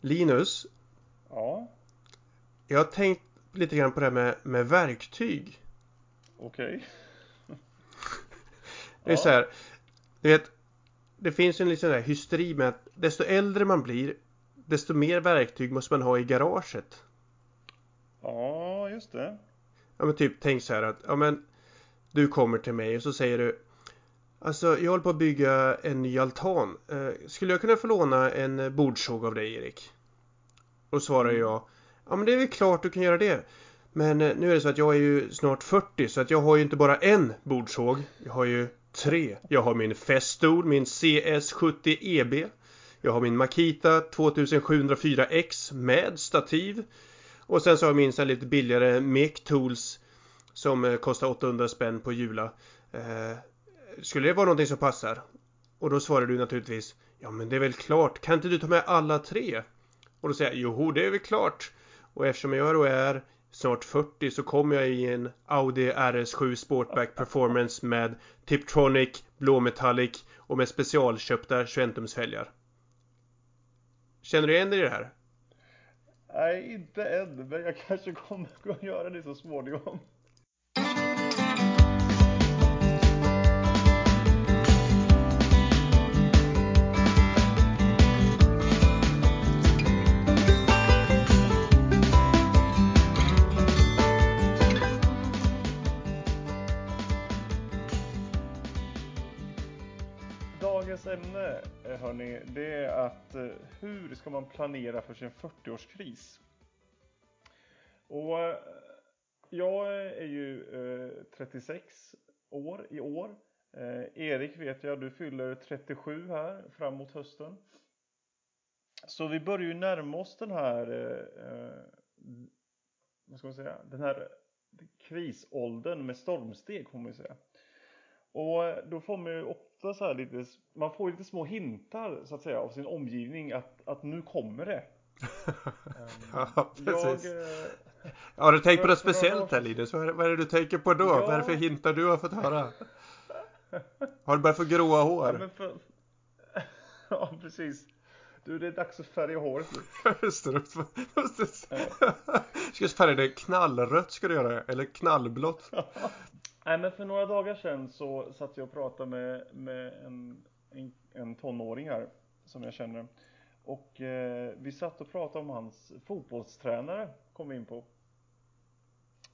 Linus, Ja, jag har tänkt lite grann på det här med, med verktyg. okej. Det är så här, du vet, det finns en liten där hysteri med att desto äldre man blir, desto mer verktyg måste man ha i garaget. Ja, just det. Ja men typ tänk så här att, ja men du kommer till mig och så säger du Alltså jag håller på att bygga en ny altan. Eh, skulle jag kunna få låna en bordsåg av dig Erik? Och svarar jag Ja men det är väl klart du kan göra det. Men eh, nu är det så att jag är ju snart 40 så att jag har ju inte bara en bordsåg. Jag har ju tre. Jag har min Festool, min CS70 EB. Jag har min Makita 2704X med stativ. Och sen så har jag min så lite billigare Mec Tools som eh, kostar 800 spänn på Jula. Skulle det vara någonting som passar? Och då svarar du naturligtvis Ja men det är väl klart, kan inte du ta med alla tre? Och då säger jag Jo det är väl klart. Och eftersom jag då är snart 40 så kommer jag i en Audi RS7 Sportback Performance med Tiptronic, blåmetallic och med specialköpta 21-tumsfälgar Känner du igen dig i det här? Nej, inte än, men jag kanske kommer att göra det så småningom. Att eh, hur ska man planera för sin 40-årskris? Och eh, jag är ju eh, 36 år i år. Erik vet jag, du fyller 37 här framåt hösten. Så vi börjar ju närma oss den här, vad ska man säga, den här krisåldern med stormsteg får man ju säga. Och då får man ju ofta så här lite, man får lite små hintar så att säga av sin omgivning att, att nu kommer det. Ehm, Ja, precis. Jag, eh, Har du tänkt på något speciellt här Linus? Vad är, det du tänker på då? Ja. Vad är det för hintar du har fått höra? Har du börjat få gråa ja, hår? men för, ja, precis. Du, det är dags att färga håret nu. Just det, Ska färga det knallrött ska du göra, eller knallblått. Nej, men för några dagar sedan så satt jag och pratade med, med en, en, en tonåring här som jag känner. Och eh, vi satt och pratade om hans fotbollstränare, kom vi in på.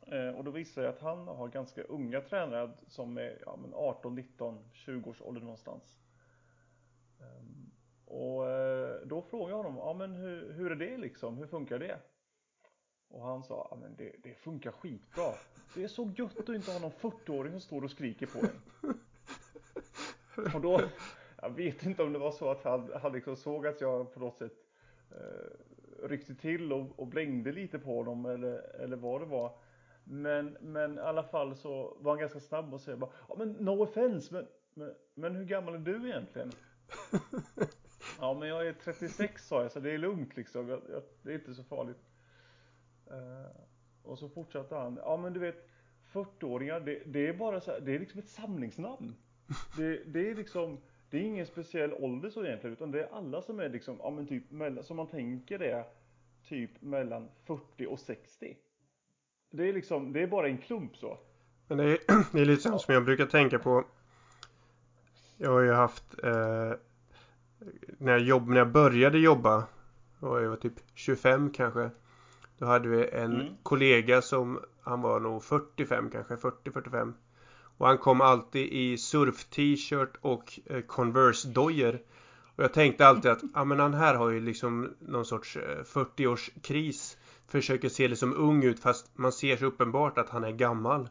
Eh, och då visade det att han har ganska unga tränare som är ja, men 18, 19, 20 års ålder någonstans. Eh, och eh, då frågade jag honom, ja men hur, hur är det liksom, hur funkar det? Och han sa, ja men det, det funkar skitbra. Det är så gött att inte ha någon 40-åring som står och skriker på en. Och då, jag vet inte om det var så att han, han liksom såg att jag på något sätt eh, ryckte till och, och blängde lite på honom eller, eller vad det var. Men, men i alla fall så var han ganska snabb och säga bara, ja men no offense, men, men, men hur gammal är du egentligen? Ja men jag är 36 sa jag, så det är lugnt liksom. Jag, jag, det är inte så farligt. Eh, och så fortsatte han. Ja men du vet 40-åringar det, det är bara så här, det är liksom ett samlingsnamn. Det, det är liksom det är ingen speciell ålder så egentligen utan det är alla som är liksom, ja men typ mellan, som man tänker det typ mellan 40 och 60. Det är liksom, det är bara en klump så. Men det är, det är lite sånt som jag brukar tänka på. Jag har ju haft eh, när, jag jobb, när jag började jobba jag var typ 25 kanske. Då hade vi en Mm. kollega som han var nog 45 kanske 40-45. Och han kom alltid i surf-t-shirt och eh, Converse-dojor. Och jag tänkte alltid att ja men han här har ju liksom någon sorts eh, 40-årskris. Försöker se liksom ung ut fast man ser så uppenbart att han är gammal.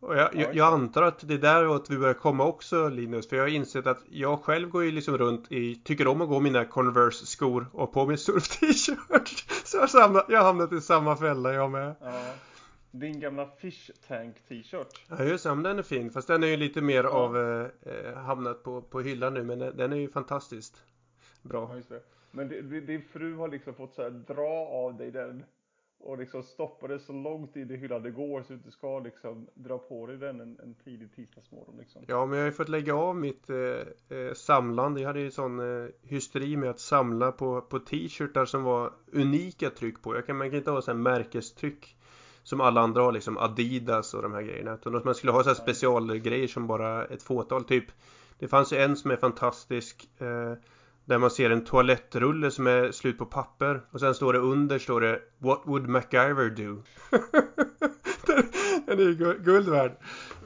Och jag, jag, jag antar att det är däråt vi börjar komma också Linus. För jag har insett att jag själv går ju liksom runt i, tycker om att gå i mina Converse-skor och på min surf-t-shirt. Så jag har hamnat, jag har hamnat i samma fälla jag med. Ja. Din gamla fish tank t-shirt. Ja just det, den är fin. Fast den är ju lite mer Ja. av eh, eh, hamnat på, på hyllan nu. Men den den är ju fantastiskt bra. Ja. Men det- det- din fru har liksom fått så här, dra av dig den och liksom stoppa det så långt i hyllan det går så att du ska liksom dra på dig den en, en tidig tisdagsmorgon liksom. Ja, men jag har ju fått lägga av mitt eh, eh, samlande. Jag hade ju sån eh, hysteri med att samla på, på t-shirtar som var unika tryck på. Jag kan, man kan inte ha sån här märkestryck som alla andra har, liksom Adidas och de här grejerna. Utan man skulle ha så här specialgrejer som bara ett fåtal. Typ, det fanns ju en som är fantastisk. Eh, där man ser en toalettrulle som är slut på papper. Och sen står det under står det What would MacGyver do? den är ju guld värd.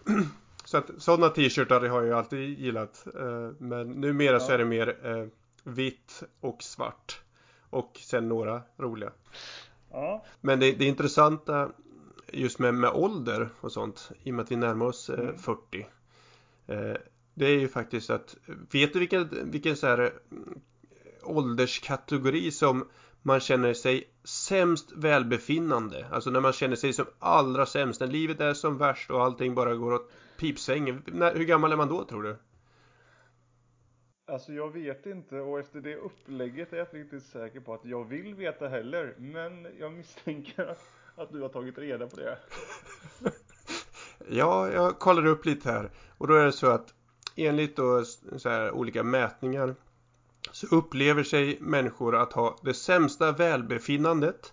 Så att sådana t-shirtar har jag alltid gillat. Eh, men numera ja. så är det mer eh, vitt och svart. Och sen några roliga. Ja. Men det, det intressanta just med, med ålder och sånt i och med att vi närmar oss eh, 40. Det är ju faktiskt att, vet du vilken, vilken så här ålderskategori som man känner sig sämst välbefinnande. Alltså när man känner sig som allra sämst. När livet är som värst och allting bara går åt pipsängen. hur gammal är man då tror du? Alltså jag vet inte och efter det upplägget är jag inte riktigt säker på att jag vill veta heller. Men jag misstänker att, att du har tagit reda på det. ja, jag kollar upp lite här. Och då är det så att enligt då här, olika mätningar så upplever sig människor att ha det sämsta välbefinnandet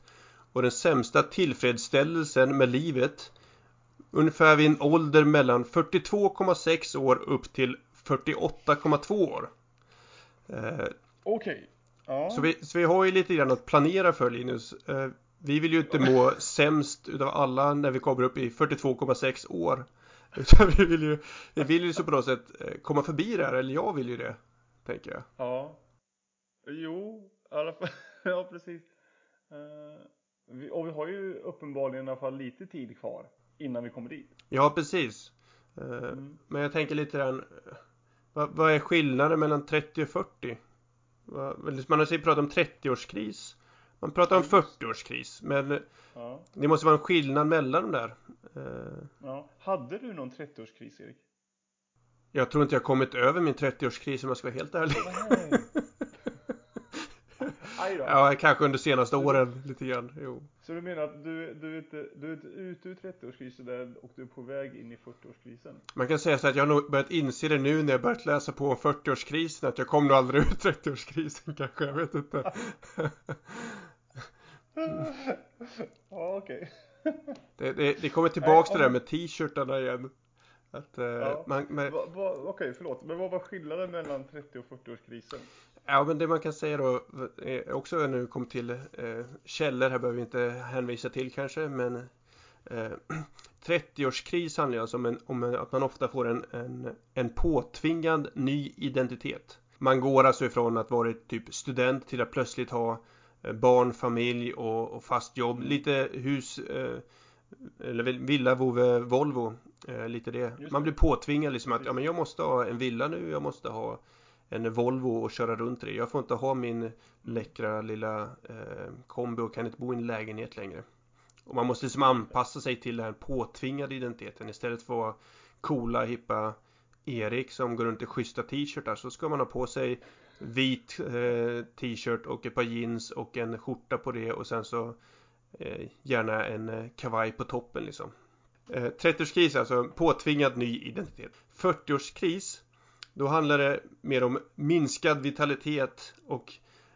och den sämsta tillfredsställelsen med livet ungefär vid en ålder mellan 42,6 år upp till 48,2 år. Eh, Okej. Okay. Ja. Så, vi, så vi har ju lite grann att planera för Linus. Eh, vi vill ju inte må sämst utav alla när vi kommer upp i 42,6 år. Utan vi vill ju, vi vill ju så på något sätt eh, komma förbi det här, eller jag vill ju det. Tänker jag. Ja. Jo, i alla fall. ja, precis. Uh, vi, och vi har ju uppenbarligen i alla fall lite tid kvar innan vi kommer dit. Ja, precis. Uh, mm. Men jag tänker lite grann. Vad, vad, är skillnaden mellan 30 och 40? Man har pratat om 30-årskris. Man pratar om 40-årskris. Men ja. det måste vara en skillnad mellan de där. Uh, ja. Hade du någon 30-årskris, Erik? Jag tror inte jag kommit över min 30-årskris om jag ska vara helt ärlig. ja, kanske under senaste du, åren lite grann. Jo. Så du menar att du, du, är, inte, du är inte ute ur 30-årskrisen och du är på väg in i 40-årskrisen? Man kan säga så att jag har nog börjat inse det nu när jag börjat läsa på om 40-årskrisen att jag kommer nog aldrig ur 30-årskrisen kanske, jag vet inte. ja, okej. Det, det, det, kommer tillbaks till det där med t-shirtarna igen. Att, eh, ja. Okej, okay, förlåt. Men vad var skillnaden mellan 30 och 40-årskrisen? Ja, men det man kan säga då är också nu kom till eh, källor här behöver vi inte hänvisa till kanske, men eh, 30-årskris handlar alltså om, en, om en, att man ofta får en, en, en påtvingad ny identitet. Man går alltså ifrån att vara typ student till att plötsligt ha eh, barn, familj och, och fast jobb. Mm. Lite hus, eh, eller villa, vove, Volvo. Eh, lite det. Man blir påtvingad liksom att ja, men jag måste ha en villa nu, jag måste ha en Volvo och köra runt i. Jag får inte ha min läckra lilla eh, kombi och kan inte bo i en lägenhet längre. Och man måste liksom anpassa sig till den här påtvingade identiteten. Istället för att vara coola, hippa Erik som går runt i schyssta t-shirtar så ska man ha på sig vit eh, t-shirt och ett par jeans och en skjorta på det och sen så eh, gärna en eh, kavaj på toppen liksom. Eh, 30-årskris alltså påtvingad ny identitet. 40-årskris då handlar det mer om minskad vitalitet och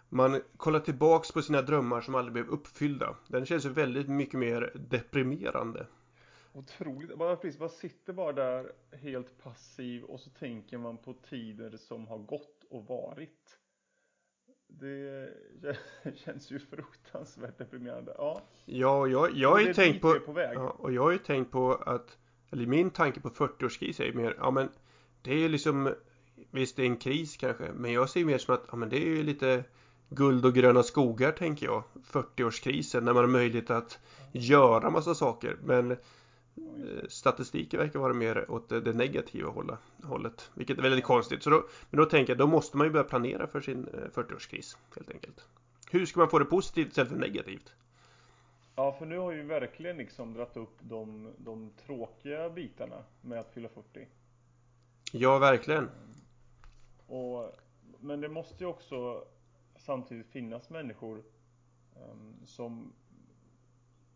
man kollar tillbaks på sina drömmar som aldrig blev uppfyllda. Den känns ju väldigt mycket mer deprimerande. Otroligt. Man, precis, man sitter bara där helt passiv och så tänker man på tider som har gått och varit. Det känns ju fruktansvärt deprimerande. Ja, ja jag, jag har ju tänkt på, på ja, och jag har ju tänkt på att, eller min tanke på 40-årskris är mer, ja men det är ju liksom Visst, det är en kris kanske, men jag ser mer som att ja, men det är ju lite guld och gröna skogar tänker jag. 40-årskrisen när man har möjlighet att göra massa saker. Men statistiken verkar vara mer åt det, negativa hållet. Vilket är väldigt konstigt. Så då, men då tänker jag, då måste man ju börja planera för sin 40-årskris eh, helt enkelt. Hur ska man få det positivt istället för negativt? Ja, för nu har ju verkligen liksom dratt upp de, de tråkiga bitarna med att fylla 40. Ja, verkligen. Och, men det måste ju också samtidigt finnas människor um, som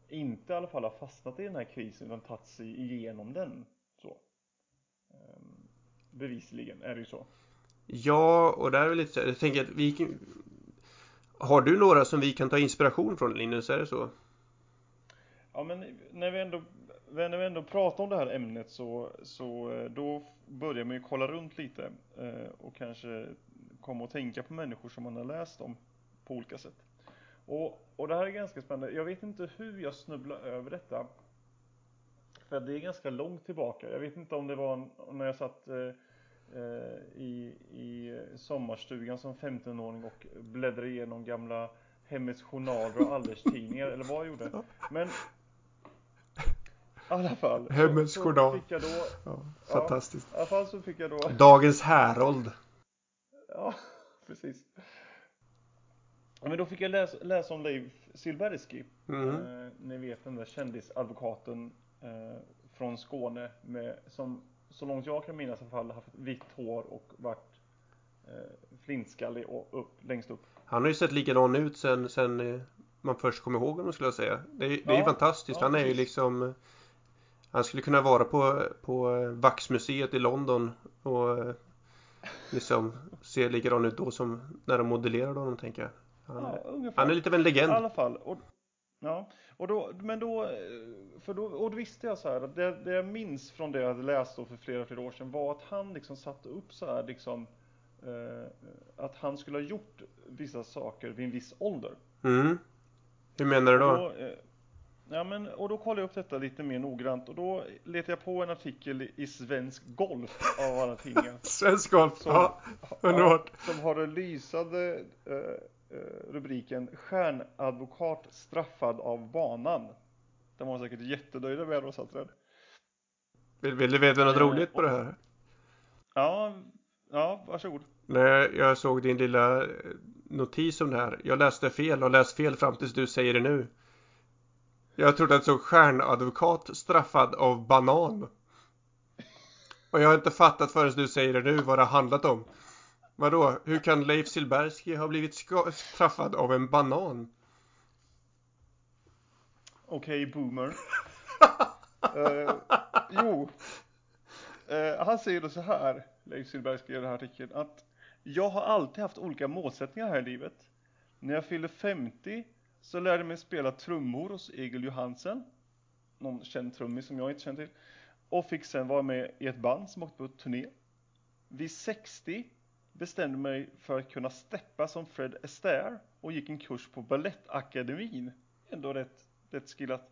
inte i alla fall har fastnat i den här krisen utan tagit sig igenom den. Så. Ehm, bevisligen är det ju så. Ja, och där är väl lite så jag tänker att vi Har du några som vi kan ta inspiration från Linus, är det så? Ja men när vi ändå, när vi ändå pratar om det här ämnet så, så eh, då börjar man ju kolla runt lite eh, och kanske komma och tänka på människor som man har läst om på olika sätt. Och, och det här är ganska spännande. Jag vet inte hur jag snubblade över detta. För det är ganska långt tillbaka. Jag vet inte om det var när jag satt eh, eh i, i sommarstugan som 15-åring och bläddrade igenom gamla Hemmets Journaler och Allerstidningar eller vad jag gjorde. Men i alla fall. Hemmets Journal. Fick jag då, ja, fantastiskt. Ja, I alla fall så fick jag då. Dagens Härold. Ja, precis. Men då fick jag läsa, läsa om Leif Silbersky. Mm. Eh, ni vet den där kändisadvokaten eh, från Skåne med, som så långt jag kan minnas i alla fall haft vitt hår och varit eh, flintskallig och upp, längst upp. Han har ju sett likadan ut sen, sen eh, man först kom ihåg honom skulle jag säga. Det, det är ju fantastiskt. Ja, han är precis. ju liksom Han skulle kunna vara på, på Vaxmuseet i London och eh, liksom se likadan ut då som när de modellerade honom tänker jag. Han, ja, han är lite av en legend. I alla fall. Och, ja, och då, men då, för då, och då visste jag så här att det, det jag minns från det jag hade läst då för flera, flera år sedan var att han liksom satte upp så här liksom eh, att han skulle ha gjort vissa saker vid en viss ålder. Mm. Hur menar du då? då eh, ja, men, och då kollade jag upp detta lite mer noggrant och då letade jag på en artikel i Svensk Golf av alla tidningar. Svensk Golf, som, ja, underbart. Som har den lysande eh, rubriken Stjärnadvokat straffad av banan. Den var säkert jättenöjda med att den. Vill, vill du veta något eh, roligt på det här? Ja, ja, varsågod. När jag såg din lilla eh, notis om det här. Jag läste fel och läst fel fram tills du säger det nu. Jag trodde att det stod stjärnadvokat straffad av banan. Och jag har inte fattat förrän du säger det nu vad det har handlat om. Vadå? Hur kan Leif Silbersky ha blivit straffad av en banan? Okej, okay, boomer. uh, jo. Uh, han säger då så här, Leif Silbersky i den här artikeln, att jag har alltid haft olika målsättningar här i livet. När jag fyllde 50 så lärde jag mig spela trummor hos Egil Johansen. Någon känd trummis som jag inte känner till. Och fick sen vara med i ett band som åkte på turné. Vid 60 bestämde mig för att kunna steppa som Fred Astaire och gick en kurs på Balettakademin. Ändå rätt, rätt skillat.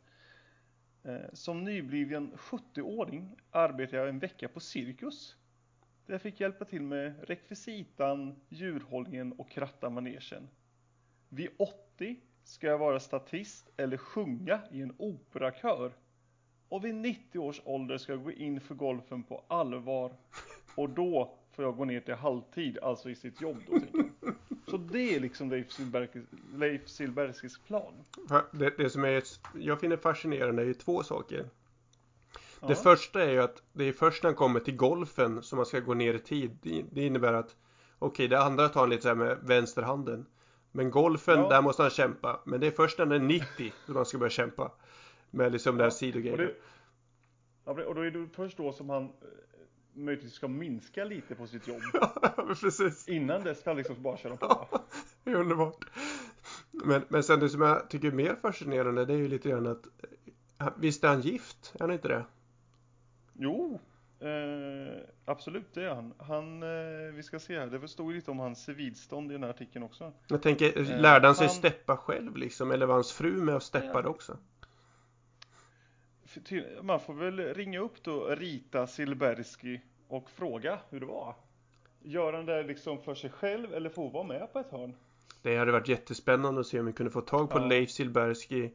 Eh, som nybliven 70-åring arbetade jag en vecka på Cirkus. Där jag fick hjälpa till med rekvisitan, djurhållningen och kratta manegen. Vid 80 ska jag vara statist eller sjunga i en operakör. Och vid 90 års ålder ska jag gå in för golfen på allvar. Och då får jag gå ner till halvtid, alltså i sitt jobb då. Så det är liksom Leif, Silberskis, Leif Silberskis plan. Det, det som är, jag finner fascinerande är ju två saker. Det ja. första är ju att det är först när han kommer till golfen som man ska gå ner i tid. Det, det innebär att okej, okay, det andra tar han lite så här med vänsterhanden. Men golfen, ja. där måste han kämpa. Men det är först när han är 90 som han ska börja kämpa. Med liksom ja. den här sidogrejen. Och, och då är det först då som han eh, möjligtvis ska minska lite på sitt jobb. Ja, precis. Innan dess ska han liksom bara köra på. Ja, det är underbart. Men, men sen det som jag tycker är mer fascinerande det är ju lite grann att eh, Visst är han gift? Är han inte det? Jo, Eh, absolut, det är han. Han, eh, vi ska se här, det stod lite om hans civilstånd i den här artikeln också. Jag tänker, eh, lärde han sig han... steppa själv liksom? Eller var hans fru med och steppade ja. också? Man får väl ringa upp då Rita Silbersky och fråga hur det var. Gör han det liksom för sig själv eller får vara med på ett hörn? Det hade varit jättespännande att se om vi kunde få tag på ja. Leif Silbersky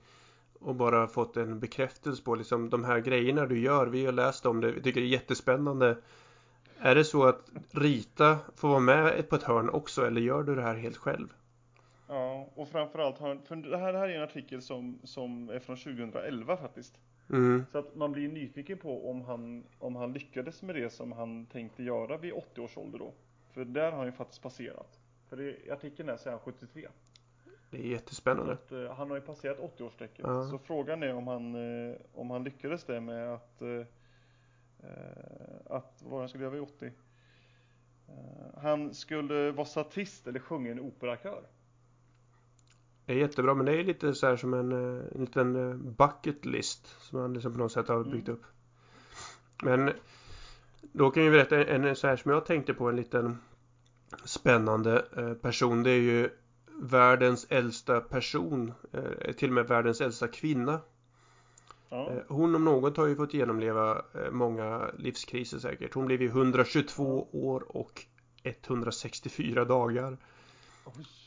och bara fått en bekräftelse på liksom de här grejerna du gör. Vi har läst om det. Vi tycker det är jättespännande. Är det så att Rita får vara med på ett hörn också eller gör du det här helt själv? Ja, och framförallt för det här, det här är en artikel som, som är från 2011 faktiskt. Mm. Så att man blir nyfiken på om han, om han lyckades med det som han tänkte göra vid 80 års ålder då. För där har han ju faktiskt passerat. För det, artikeln är sedan 73. Det är jättespännande. Att, eh, han har ju passerat 80-årsstrecket. Ja. Så frågan är om han, eh, om han lyckades det med att, eh, att vad han skulle göra vid 80. Eh, han skulle vara statist eller sjunga i en operakör. Är jättebra men det är lite så här som en, eh, en liten eh, bucket list som han liksom på något sätt har Mm. byggt upp. Men då kan jag berätta en, så här som jag tänkte på en liten spännande eh, person. Det är ju världens äldsta person, till och med världens äldsta kvinna. Ja. Hon om något har ju fått genomleva många livskriser säkert. Hon blev ju 122 år och 164 dagar.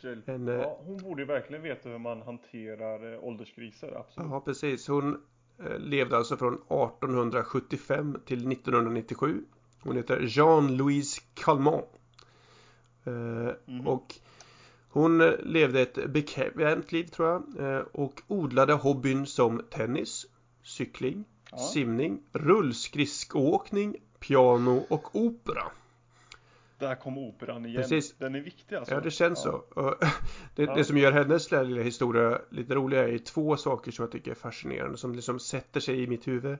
Hjälp. En, eh, ja, hon borde ju verkligen veta hur man hanterar eh, ålderskriser, absolut. Ja, precis. Hon eh, levde alltså från 1875 till 1997. Hon heter Jean-Louise Calment. Eh, Mhm. Och hon eh, levde ett bekvämt liv tror jag. Eh, och odlade hobbyn som tennis, cykling, Ja. simning, rullskridskoåkning, piano och opera. Där kom operan igen. Precis. Den är viktig alltså. Ja, det känns Ja. så. Det, Ja. det som gör hennes lilla lilla historia lite roligare är två saker som jag tycker är fascinerande som liksom sätter sig i mitt huvud.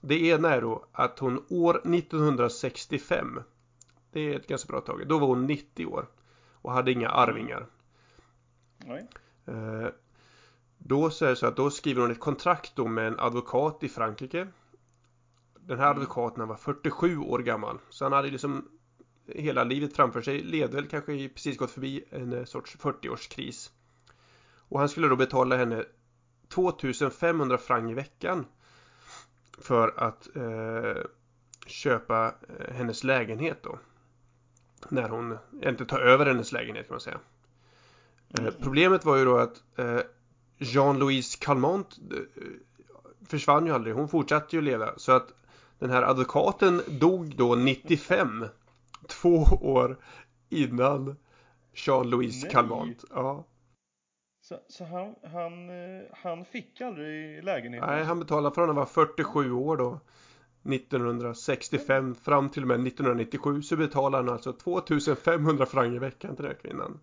Det ena är då att hon år 1965, det är ett ganska bra tag, då var hon 90 år och hade inga arvingar. Nej. Eh, Då så är det så att då skriver hon ett kontrakt då med en advokat i Frankrike. Den här Mm. advokaten var 47 år gammal. Så han hade liksom hela livet framför sig. Levde väl kanske precis gått förbi en eh, sorts 40-årskris. Och han skulle då betala henne 2500 franc i veckan. För att eh, köpa eh, hennes lägenhet då. När hon, inte ta över hennes lägenhet kan man säga. Eh, Mm. Problemet var ju då att eh, Jean-Louise Calment eh, försvann ju aldrig. Hon fortsatte ju leva. Så att den här advokaten dog då 95. Två år innan Jean-Louise Nej. Calment. Ja. Så, så han, han, eh, han fick aldrig lägenheten? Nej, han betalade från han var 47 år då. 1965 fram till och med 1997 så betalade han alltså 2500 franc i veckan till den här kvinnan.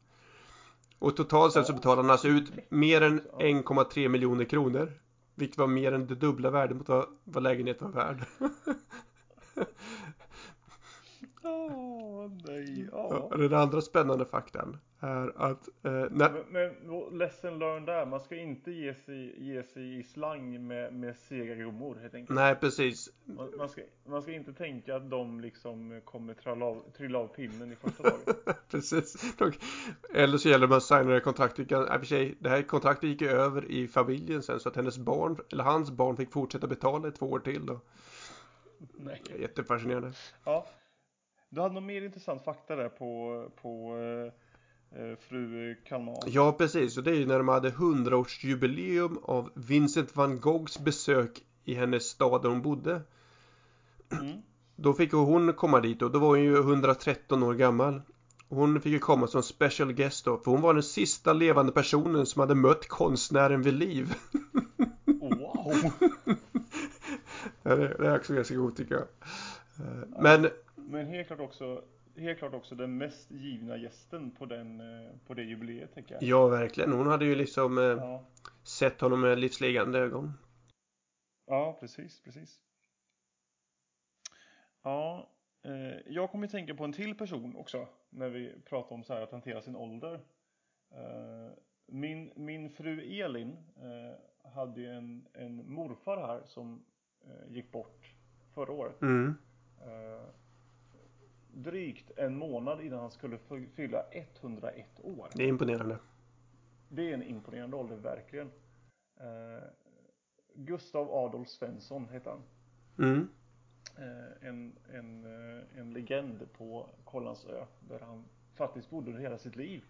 Och totalt sett så betalade han alltså ut mer än Ja. 1,3 miljoner kronor. Vilket var mer än det dubbla värdet mot vad, vad lägenheten var värd. Nej. Ja. Ja. Den andra spännande faktan är att eh, när, Men, men lesson learned där. Man ska inte ge sig, ge sig i slang med, med sega gummor helt enkelt. Nej precis. Man, man, ska, man ska inte tänka att de liksom kommer trilla av, trilla av pinnen i första taget. Precis. Eller så gäller det att signa kontraktet. I och för sig, Det här kontraktet gick ju över i familjen sen så att hennes barn, eller hans barn fick fortsätta betala i två år till då. Nej. Jättefascinerande. Ja. Du hade någon mer intressant fakta där på, på eh, eh, fru Kalmar. Ja precis, och det är ju när de hade 100-årsjubileum av Vincent van Goghs besök i hennes stad där hon bodde. Mm. Då fick hon komma dit och då var hon ju 113 år gammal. Hon fick ju komma som special guest då, för hon var den sista levande personen som hade mött konstnären vid liv. Wow! Det är också ganska god tycker jag. Eh, Men Men helt klart också, helt klart också den mest givna gästen på, den, eh, på det jubileet tänker jag. ja, verkligen. Hon hade ju liksom eh, Ja, sett honom med livsliggande ögon. ja precis, precis. Ja, eh, jag kommer att tänka på en till person också när vi pratar om så här att hantera sin ålder. Eh, min, min fru Elin eh, hade ju en, en morfar här som eh, gick bort förra året. Mm. Drygt en månad innan han skulle fylla 101 år. Det är imponerande. Det är en imponerande ålder, verkligen. Eh, Gustav Adolf Svensson heter han. Mm. Eh, en, en, eh, en legend på Kållandsö där han faktiskt bodde under hela sitt liv.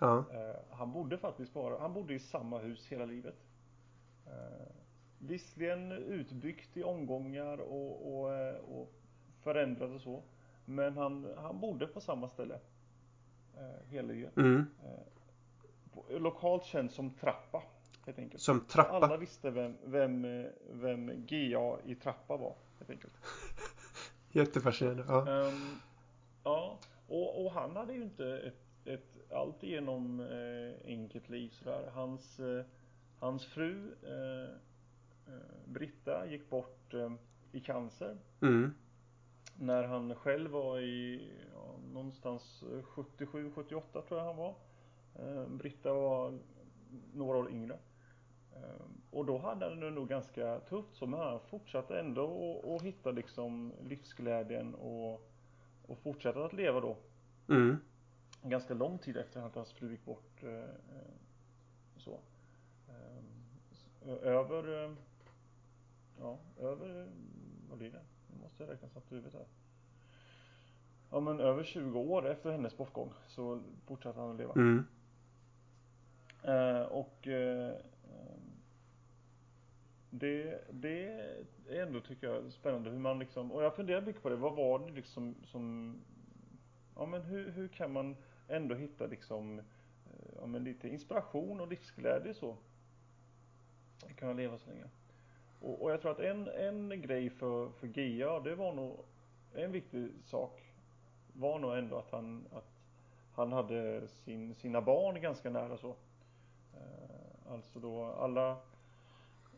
Ja. Eh, han bodde faktiskt bara, han bodde i samma hus hela livet. Eh, visserligen utbyggt i omgångar och, och, eh, och förändrat och så. Men han, han bodde på samma ställe. Eh, hela livet. Mm. På- Lokalt känd som Trappa. Helt enkelt. Som Alla trappa. visste vem, vem, eh, vem GA i Trappa var. Helt enkelt. Jättefascinerande. Ja. Ehm, ja, och, och han hade ju inte ett ett alltigenom eh, enkelt liv sådär. Hans, eh, hans fru eh, eh Britta gick bort eh, i cancer. Mm. När han själv var i ja, någonstans 77-78 tror jag han var. Eh, Britta var några år yngre. Och då hade han det nog ganska tufft så men han fortsatte ändå att hitta liksom livsglädjen och, och fortsätta att leva då. Mm ganska lång tid efter att hans fru gick bort. Eh, eh, så. Eh, över, ja, över, vad blir det? Måste jag räkna snabbt i huvudet här. Ja men över 20 år efter hennes bortgång så fortsatte han att leva. Mm. Eh, och eh, det, det är ändå tycker jag spännande hur man liksom, och jag funderar mycket på det, vad var det liksom som, ja men hur, hur kan man ändå hitta liksom, eh, ja, men lite inspiration och livsglädje så. Att kunna leva så länge. Och, och, jag tror att en, en grej för, för Gia, det var nog en viktig sak var nog ändå att han, att han hade sin, sina barn ganska nära så. Eh, alltså då alla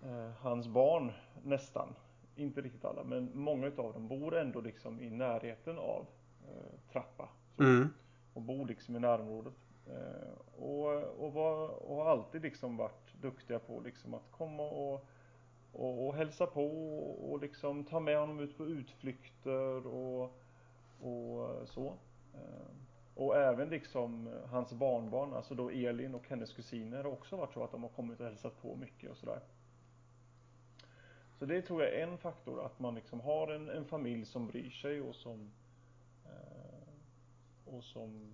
eh, hans barn nästan, inte riktigt alla, men många utav dem bor ändå liksom i närheten av eh, Trappa. Mm och bor liksom i närområdet. Eh, och, och, var, och har alltid liksom varit duktiga på liksom att komma och, och, och hälsa på och, och liksom ta med honom ut på utflykter och, och så. Eh, och även liksom eh, hans barnbarn, alltså då Elin och hennes kusiner har också varit så att de har kommit och hälsat på mycket och sådär. Så det tror jag är en faktor, att man liksom har en, en familj som bryr sig och som eh, och som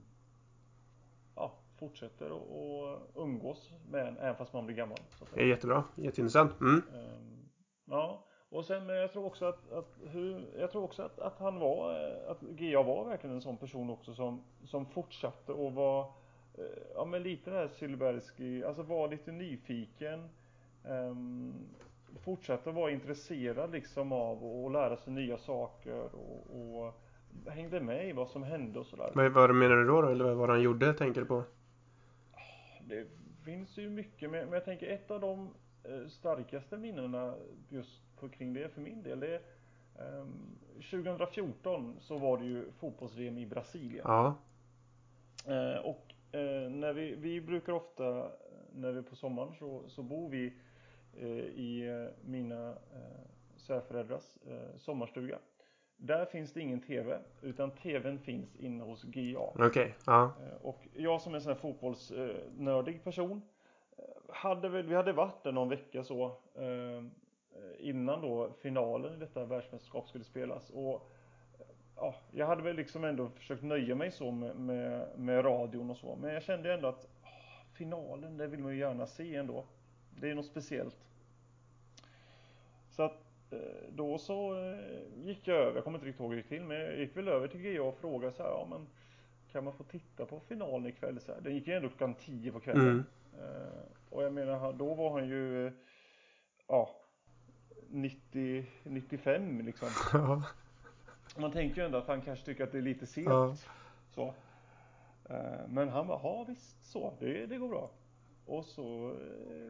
ja, fortsätter att umgås med en även fast man blir gammal. Det är jättebra, jätteintressant. Mm. Um, ja, och sen men jag tror också att, att hur, jag tror också att, att han var, att GA var verkligen en sån person också som, som fortsatte och var, eh, ja men lite det här Silbersky, alltså var lite nyfiken. Um, fortsatte vara intresserad liksom av att lära sig nya saker och, och hängde med i vad som hände och sådär. Vad, vad menar du då, då? Eller vad han gjorde tänker du på? Det finns ju mycket, men jag tänker ett av de eh, starkaste minnena just på, kring det för min del, det är um, 2014 så var det ju fotbolls-VM i Brasilien. Ja. Uh, och uh, när vi, vi brukar ofta, när vi är på sommaren så, så bor vi uh, i mina svärföräldrars sommarstuga. Där finns det ingen TV, utan TVn finns inne hos GA. Okej, okay, ja. Eh, och jag som är en sån här fotbollsnördig person eh, hade väl, vi hade varit där någon vecka så eh, innan då finalen i detta världsmästerskap skulle spelas. Och ja, jag hade väl liksom ändå försökt nöja mig så med, med, med radion och så. Men jag kände ändå att finalen, det vill man ju gärna se ändå. Det är något speciellt. Så att då så eh, gick jag över, jag kommer inte riktigt ihåg hur det gick till, men jag gick väl över till GA och frågade så här, ja men kan man få titta på finalen ikväll så här? Den gick ju ändå klockan 10 på kvällen. Mm. Uh, och jag menar, då var han ju, ja, 90, 95 liksom. Man tänker ju ändå att han kanske tycker att det är lite sent. Ja. Så. Men han bara, ja visst så, det, det går bra. Och så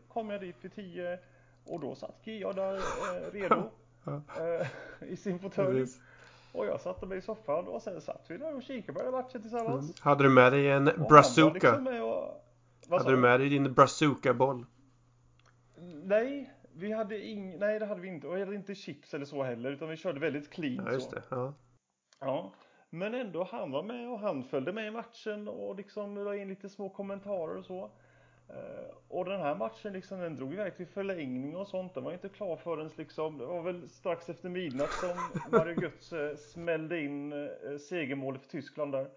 kom jag dit vid 10 och då satt Gia där eh, redo eh, i sin fåtölj. Och jag satte mig i soffan och sen satt vi där och kikade på den matchen tillsammans. Mm. Hade du med dig en och brazuka? Liksom och... Hade du med dig din brazuka-boll? Nej, vi hade ing... Nej, det hade vi inte. Och vi hade inte chips eller så heller, utan vi körde väldigt clean ja, just det. Ja. ja. Men ändå, han var med och han följde med i matchen och liksom la in lite små kommentarer och så. Uh, och den här matchen liksom, den drog iväg till förlängning och sånt. Den var inte klar förrän liksom, det var väl strax efter midnatt som Mario Götze smällde in uh, segermålet för Tyskland där.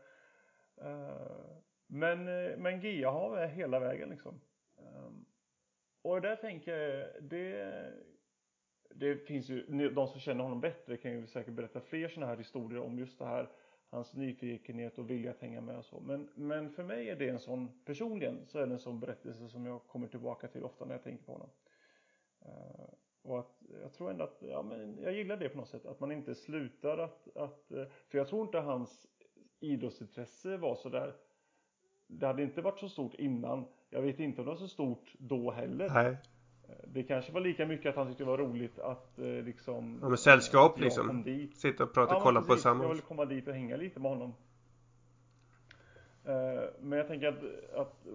Uh, men, men Gia har med hela vägen liksom. Och där tänker jag, det, det finns ju, de som känner honom bättre kan ju säkert berätta fler sådana här historier om just det här hans nyfikenhet och vilja att hänga med och så. Men, men för mig är det en sån, personligen så är det en sån berättelse som jag kommer tillbaka till ofta när jag tänker på honom. Uh, och att jag tror ändå att, ja men jag gillar det på något sätt, att man inte slutar att, att eh, för jag tror inte hans idrottsintresse var sådär det hade inte varit så stort innan. Jag vet inte om det var så stort då heller. Nej. Det kanske var lika mycket att han tyckte det var roligt att eh, liksom Ja men sällskap jag liksom. dit. Sitta och prata och Ja, kolla men på precis. Jag vill komma dit och hänga lite med honom. Eh, Men jag tänker att, att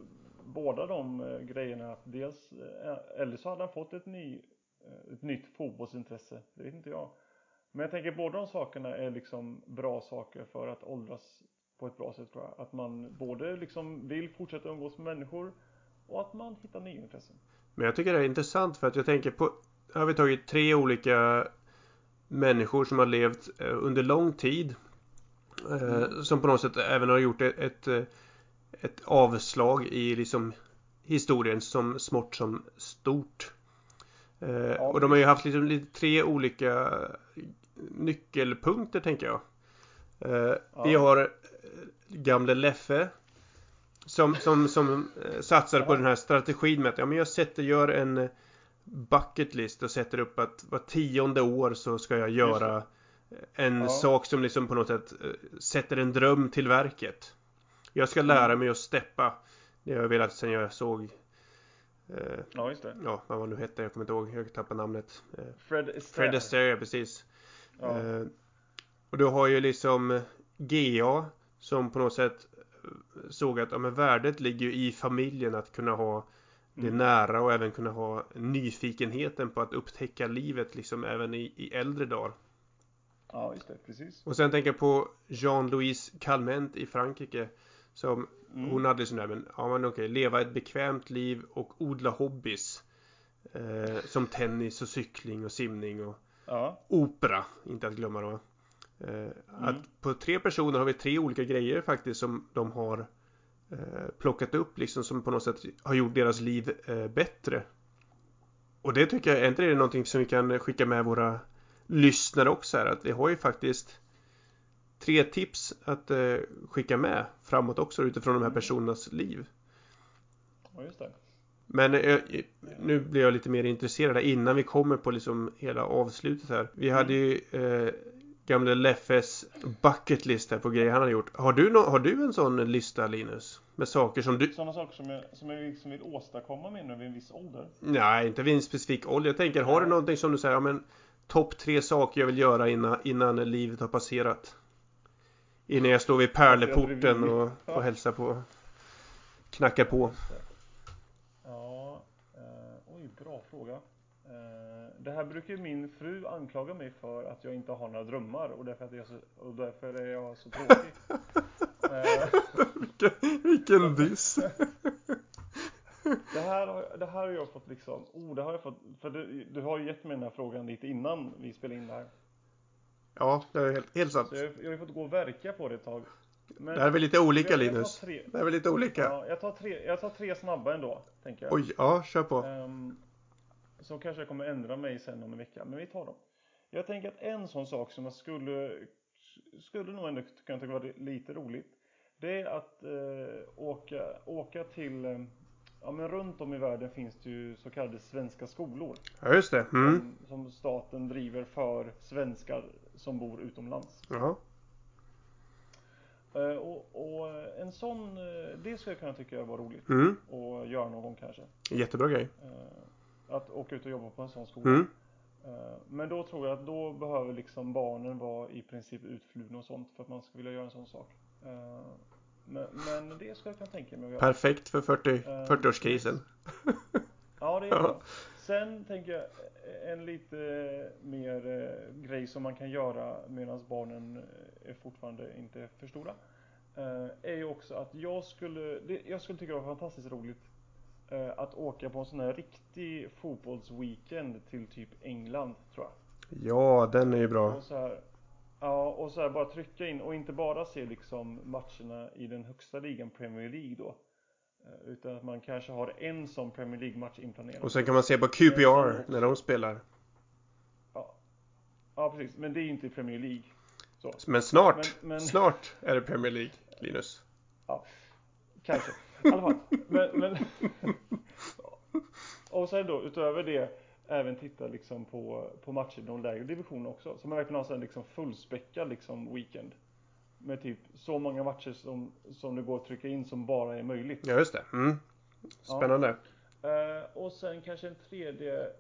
båda de eh, grejerna, att dels, eh, eller så hade han fått ett, ny, eh, ett nytt fotbollsintresse, det vet inte jag. Men jag tänker båda de sakerna är liksom bra saker för att åldras på ett bra sätt tror jag. Att man både liksom vill fortsätta umgås med människor och att man hittar nya intressen. Men jag tycker det är intressant för att jag tänker på här har vi tagit tre olika människor som har levt eh, under lång tid. Mm. Som på något sätt även har gjort ett, ett, eh, avslag i liksom historien som smått som stort. Eh, och de har ju haft liksom lite tre olika nyckelpunkter tänker jag. Eh, Vi Ja. har gamle Leffe som, som, som eh, satsar på den här strategin med att ja, men jag sätter, gör en eh, bucket list och sätter upp att var tionde år så ska jag göra en Ja. sak som liksom på något sätt eh, sätter en dröm till verket. Jag ska lära Mm. mig att steppa. Det har jag velat sedan jag såg eh, Ja, just det. Ja, vad nu hette, jag kommer inte ihåg, jag tappade namnet. Eh, Fred Astaire. Fred Astaire, precis. Ja. Eh, och du har ju liksom GA som på något sätt eh, såg att ja, men värdet ligger i familjen att kunna ha det Mm. nära och även kunna ha nyfikenheten på att upptäcka livet liksom även i, i äldre dagar. ja, just det. Precis. Och sen tänker jag på Jean-Louise Calment i Frankrike som Mm. hon hade sån där men ja men okej leva ett bekvämt liv och odla hobbys. Eh, som tennis och cykling och simning och Ja. opera, inte att glömma då. Eh, Att på tre personer har vi tre olika grejer faktiskt som de har eh, plockat upp liksom som på något sätt har gjort deras liv eh, bättre. Och det tycker jag, är inte det någonting som vi kan skicka med våra lyssnare också här? Att vi har ju faktiskt tre tips att skicka med framåt också utifrån de här Mm. personernas liv. ja, just det. Men nu blir jag lite mer intresserad innan vi kommer på liksom hela avslutet här. Vi hade ju eh, gamle Leffes bucket list här på grejer han har gjort. Har du, no- har du en sån lista Linus? Med saker som du... Sådana saker som jag, som jag liksom vill åstadkomma med nu vid en viss ålder. Nej, inte vid en specifik ålder. Jag tänker, har du någonting som du säger, ja men topp tre saker jag vill göra innan, innan livet har passerat? Innan jag står vid pärleporten och, och hälsar på. Knackar på. Ja, eh, oj, bra fråga. Eh, det här brukar min fru anklaga mig för att jag inte har några drömmar och därför, att jag är så, och därför är jag så tråkig. eh, Vilken, vilken diss. det, här, har- det här har jag fått liksom, oh, det har jag fått, för du, du har ju gett mig den här frågan lite innan vi spelade in det här. Ja, det är helt, helt sant. Så jag, jag har ju fått gå och verka på det ett tag. Men Det här är väl lite olika jag, jag tar Linus. tre, Det här är väl lite olika. ja, jag, tar tre, jag tar tre snabba ändå, tänker jag. Oj, ja, kör på. Ehm, så kanske jag kommer ändra mig sen om en vecka, men vi tar dem. Jag tänker att en sån sak som jag skulle, skulle nog ändå kunna tycka var lite roligt. Det är att eh, åka, åka till, eh, ja men runt om i världen finns det ju så kallade svenska skolor. Ja, just det. Mm. Som, som staten driver för svenskar som bor utomlands. Ja. Eh, och, och en sån, eh, det skulle jag kunna tycka var roligt. Mm. Och göra någon gång kanske. Jättebra grej. Eh, att åka ut och jobba på en sån skola. Mm. Eh, Men då tror jag att då behöver liksom barnen vara i princip utflugna och sånt för att man ska vilja göra en sån sak. Eh, Men, men det skulle jag kunna tänka mig att göra. Perfekt för 40, Eh, 40-årskrisen. Ja, det är bra. Sen tänker jag eh, en lite mer eh, grej som man kan göra medan barnen eh, är fortfarande inte för stora. eh, Är ju också att jag skulle, jag skulle tycka det var fantastiskt roligt eh, att åka på en sån här riktig fotbollsweekend till typ England tror jag. Ja, den är ju bra. Och så här, ja, och så här bara trycka in och inte bara se liksom matcherna i den högsta ligan Premier League då. Eh, Utan att man kanske har en sån Premier League-match inplanerad. Och sen kan man se på QPR när de spelar. Ja. ja, precis. Men det är ju inte Premier League. Så. Men snart, Men- men- snart är det Premier League, Linus. Kanske. I alla fall. Men, men... och sen då utöver det även titta liksom på, på matcher i de lägre divisionerna också. Så man verkligen har en liksom fullspäckad liksom weekend. med typ så många matcher som, som det går att trycka in som bara är möjligt. Ja, just det. Mm. Spännande. Eh, och sen kanske en tredje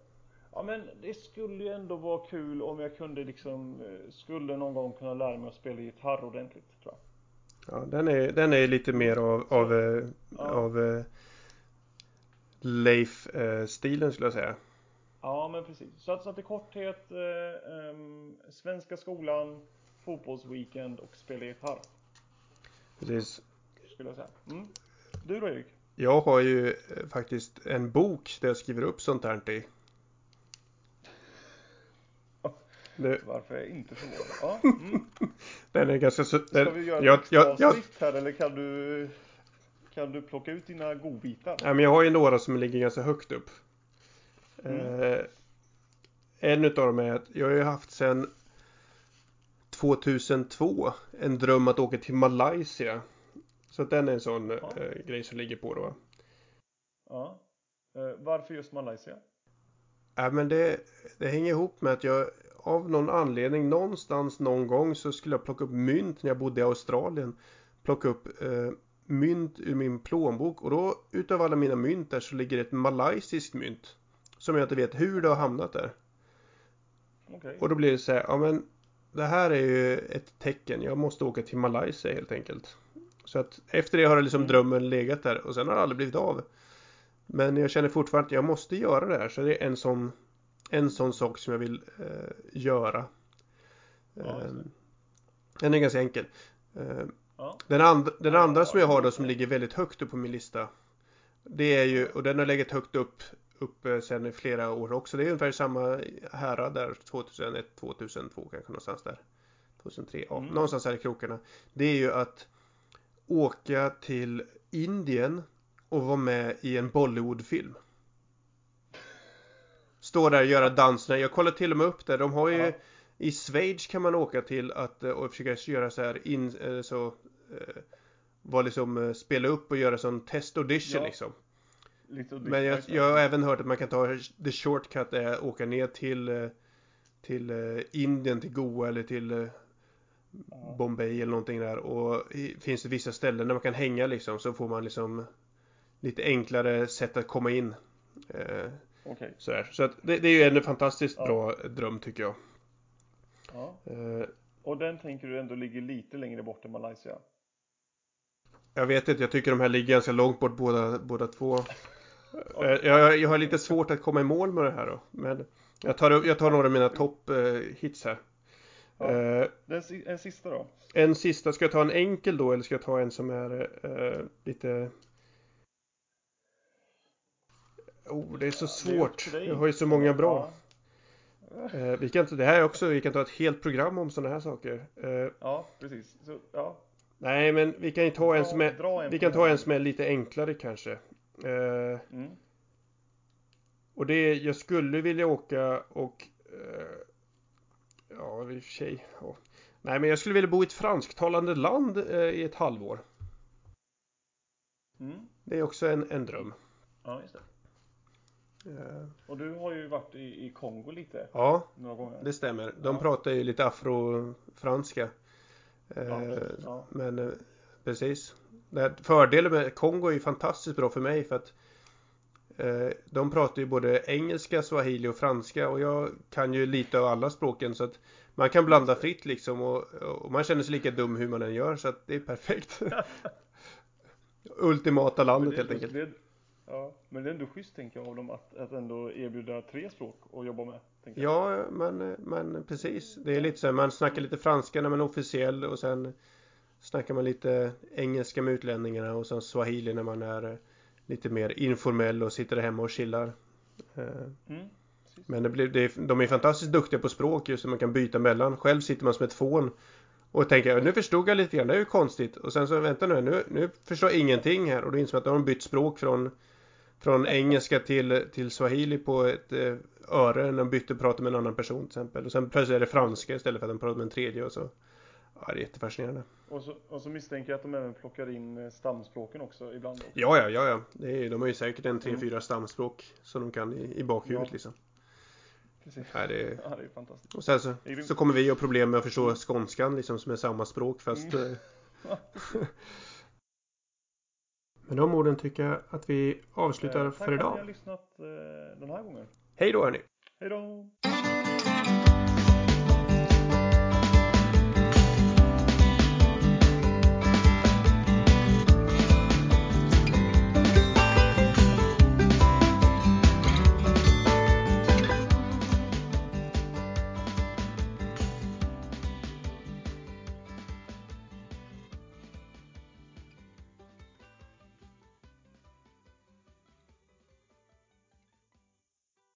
Ja men det skulle ju ändå vara kul om jag kunde liksom eh, Skulle någon gång kunna lära mig att spela gitarr ordentligt tror jag. Ja, den är, den är lite mer av, av, eh, Ja. av eh, Leif-stilen skulle jag säga. Ja men precis. Så att, så att i korthet eh, ehm, Svenska skolan Fotbollsweekend och spela gitarr Precis. skulle jag säga. Mm. Du då Erik? Jag har ju eh, faktiskt en bok där jag skriver upp sånt här i. Det, Varför är jag inte förvånad? Ja, mm. den är ganska så... Ska vi göra jag, ett jag, jag, här eller kan du Kan du plocka ut dina godbitar? ja, men jag har ju några som ligger ganska högt upp. Mm. Eh, en utav dem är att jag har ju haft sedan 2002 en dröm att åka till Malaysia. Så att den är en sån Ja. eh, grej som ligger på då. Ja. Eh, varför just Malaysia? Ja, men det, det hänger ihop med att jag av någon anledning någonstans någon gång så skulle jag plocka upp mynt när jag bodde i Australien. Plocka upp eh, mynt ur min plånbok och då utav alla mina mynt där så ligger ett malaysiskt mynt. Som jag inte vet hur det har hamnat där. Okej. Och då blir det så här, ja men det här är ju ett tecken. Jag måste åka till Malaysia helt enkelt. Så att efter det har liksom Mm. drömmen legat där och sen har det aldrig blivit av. Men jag känner fortfarande att jag måste göra det här. Så det är en sån, en sån sak som jag vill eh, göra. Ja, just det. Eh, den är ganska enkel. Eh, Ja. den, and, den andra som jag har då som ligger väldigt högt upp på min lista. Det är ju, och den har legat högt upp, upp eh, sedan i flera år också. Det är ungefär samma härad där 2001, 2002 kanske någonstans där. 2003, ja, Mm. någonstans här i krokarna. Det är ju att åka till Indien och vara med i en Bollywoodfilm. Stå där och göra danserna. Jag kollar till och med upp det. De har ju Ja. i Schweiz kan man åka till att eh, och försöka göra så här in, eh, så eh, var liksom spela upp och göra sån test audition Ja. liksom. Men jag, jag har även hört att man kan ta the shortcut är att åka ner till till Indien, till Goa eller till. Bombay eller någonting där och finns det vissa ställen där man kan hänga liksom så får man liksom lite enklare sätt att komma in. Okej. sådär. Så det, det är ju en fantastiskt Ja. bra dröm tycker jag. Ja. Eh, Och den tänker du ändå ligger lite längre bort än Malaysia? Jag vet inte, jag tycker de här ligger ganska långt bort båda, båda två. Eh, Jag, jag har lite svårt att komma i mål med det här då. Men jag tar, jag tar några av mina topp eh, här. Ja. Eh, Den, en sista då? en sista, ska jag ta en enkel då eller ska jag ta en som är eh, lite... Oh, det är så Ja, är svårt. dig. Jag har ju så många bra. Ja, Eh, vi kan det här är också, vi kan ta ett helt program om sådana här saker. Eh, ja precis. Så, ja. nej, men vi kan ju ta en som är, en vi kan ta en som är lite enklare kanske. Eh, Mm. Och det är, jag skulle vilja åka och eh, Ja, i och för sig. Ja. Nej, men jag skulle vilja bo i ett fransktalande land eh, i ett halvår. Mm. Det är också en, en dröm. Ja, just det. Eh, Och du har ju varit i, i Kongo lite, ja, några gånger. det stämmer. De Ja. pratar ju lite afrofranska. Eh, Ja. Ja. Men eh, precis. Fördelen med Kongo är ju fantastiskt bra för mig för att de pratar ju både engelska, swahili och franska och jag kan ju lite av alla språken så att man kan blanda fritt liksom och, och man känner sig lika dum hur man än gör så att det är perfekt. Ultimata landet det helt enkelt. det- men det är ändå schysst tänker jag av dem att, att ändå erbjuda tre språk att jobba med. Tänker jag. Ja, men, men precis. Det är lite så här, man snackar lite franska när man är officiell och sen snackar man lite engelska med utlänningarna och sen swahili när man är lite mer informell och sitter hemma och chillar. Eh, Mm. Men det blir, det de är fantastiskt duktiga på språk just så man kan byta mellan. Själv sitter man som ett fån och tänker nu förstod jag lite grann, det är ju konstigt. Och sen så vänta nu, nu, nu förstår jag ingenting här och då inser man att de har bytt språk från från engelska till, till swahili på ett eh, öre när de bytte och pratade med en annan person till exempel. Och sen plötsligt är det franska istället för att de pratar med en tredje och så. Ja, det är jättefascinerande. Och, så, och så misstänker jag att de även plockar in eh, stamspråken också ibland. Också. Ja, ja, ja, ja. Det är, de har ju säkert en tre, Mm. fyra stamspråk som de kan i, i bakhuvudet Ja. liksom. Precis. Nej, det är... Ja, det är fantastiskt. Och sen så, så kommer vi ha problem med att förstå skånskan liksom som är samma språk fast... Mm. Med de orden tycker jag att vi avslutar Eh, tack för för att ni idag. har lyssnat eh, den här gången. Hej då hörni! Hej då!